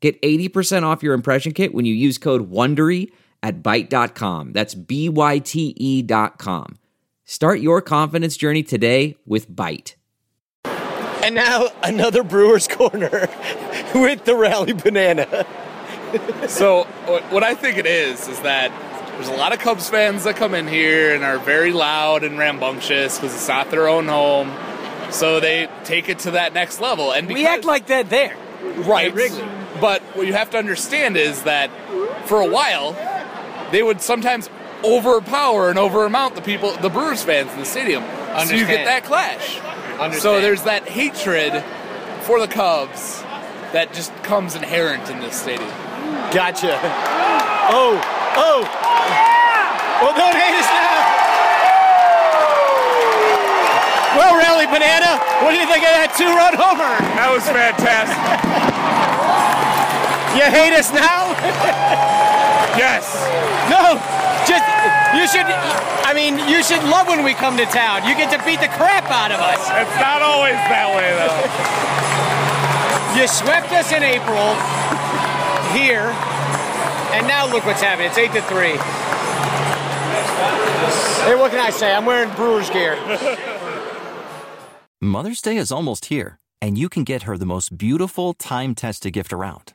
Get 80% off your impression kit when you use code WONDERY at Byte.com. That's B-Y-T-E dot com. Start your confidence journey today with Byte. And now another Brewers Corner with the Rally Banana. so what I think it is is that there's a lot of Cubs fans that come in here and are very loud and rambunctious because it's not their own home. So they take it to that next level. And we act like that there, right? Wrigley. But what you have to understand is that for a while, they would sometimes overpower and overamount the people, the Brewers fans in the stadium. Understand. So you get that clash. Understand. So there's that hatred for the Cubs that just comes inherent in this stadium. Gotcha. Oh, oh. Well, don't hate us now. Well, Rally Banana, what do you think of that two-run homer? That was fantastic. You hate us now? yes. No, just you should. I mean, you should love when we come to town. You get to beat the crap out of us. It's not always that way, though. you swept us in April here, and now look what's happening. It's eight to three. Hey, what can I say? I'm wearing Brewers gear. Mother's Day is almost here, and you can get her the most beautiful time-tested gift around.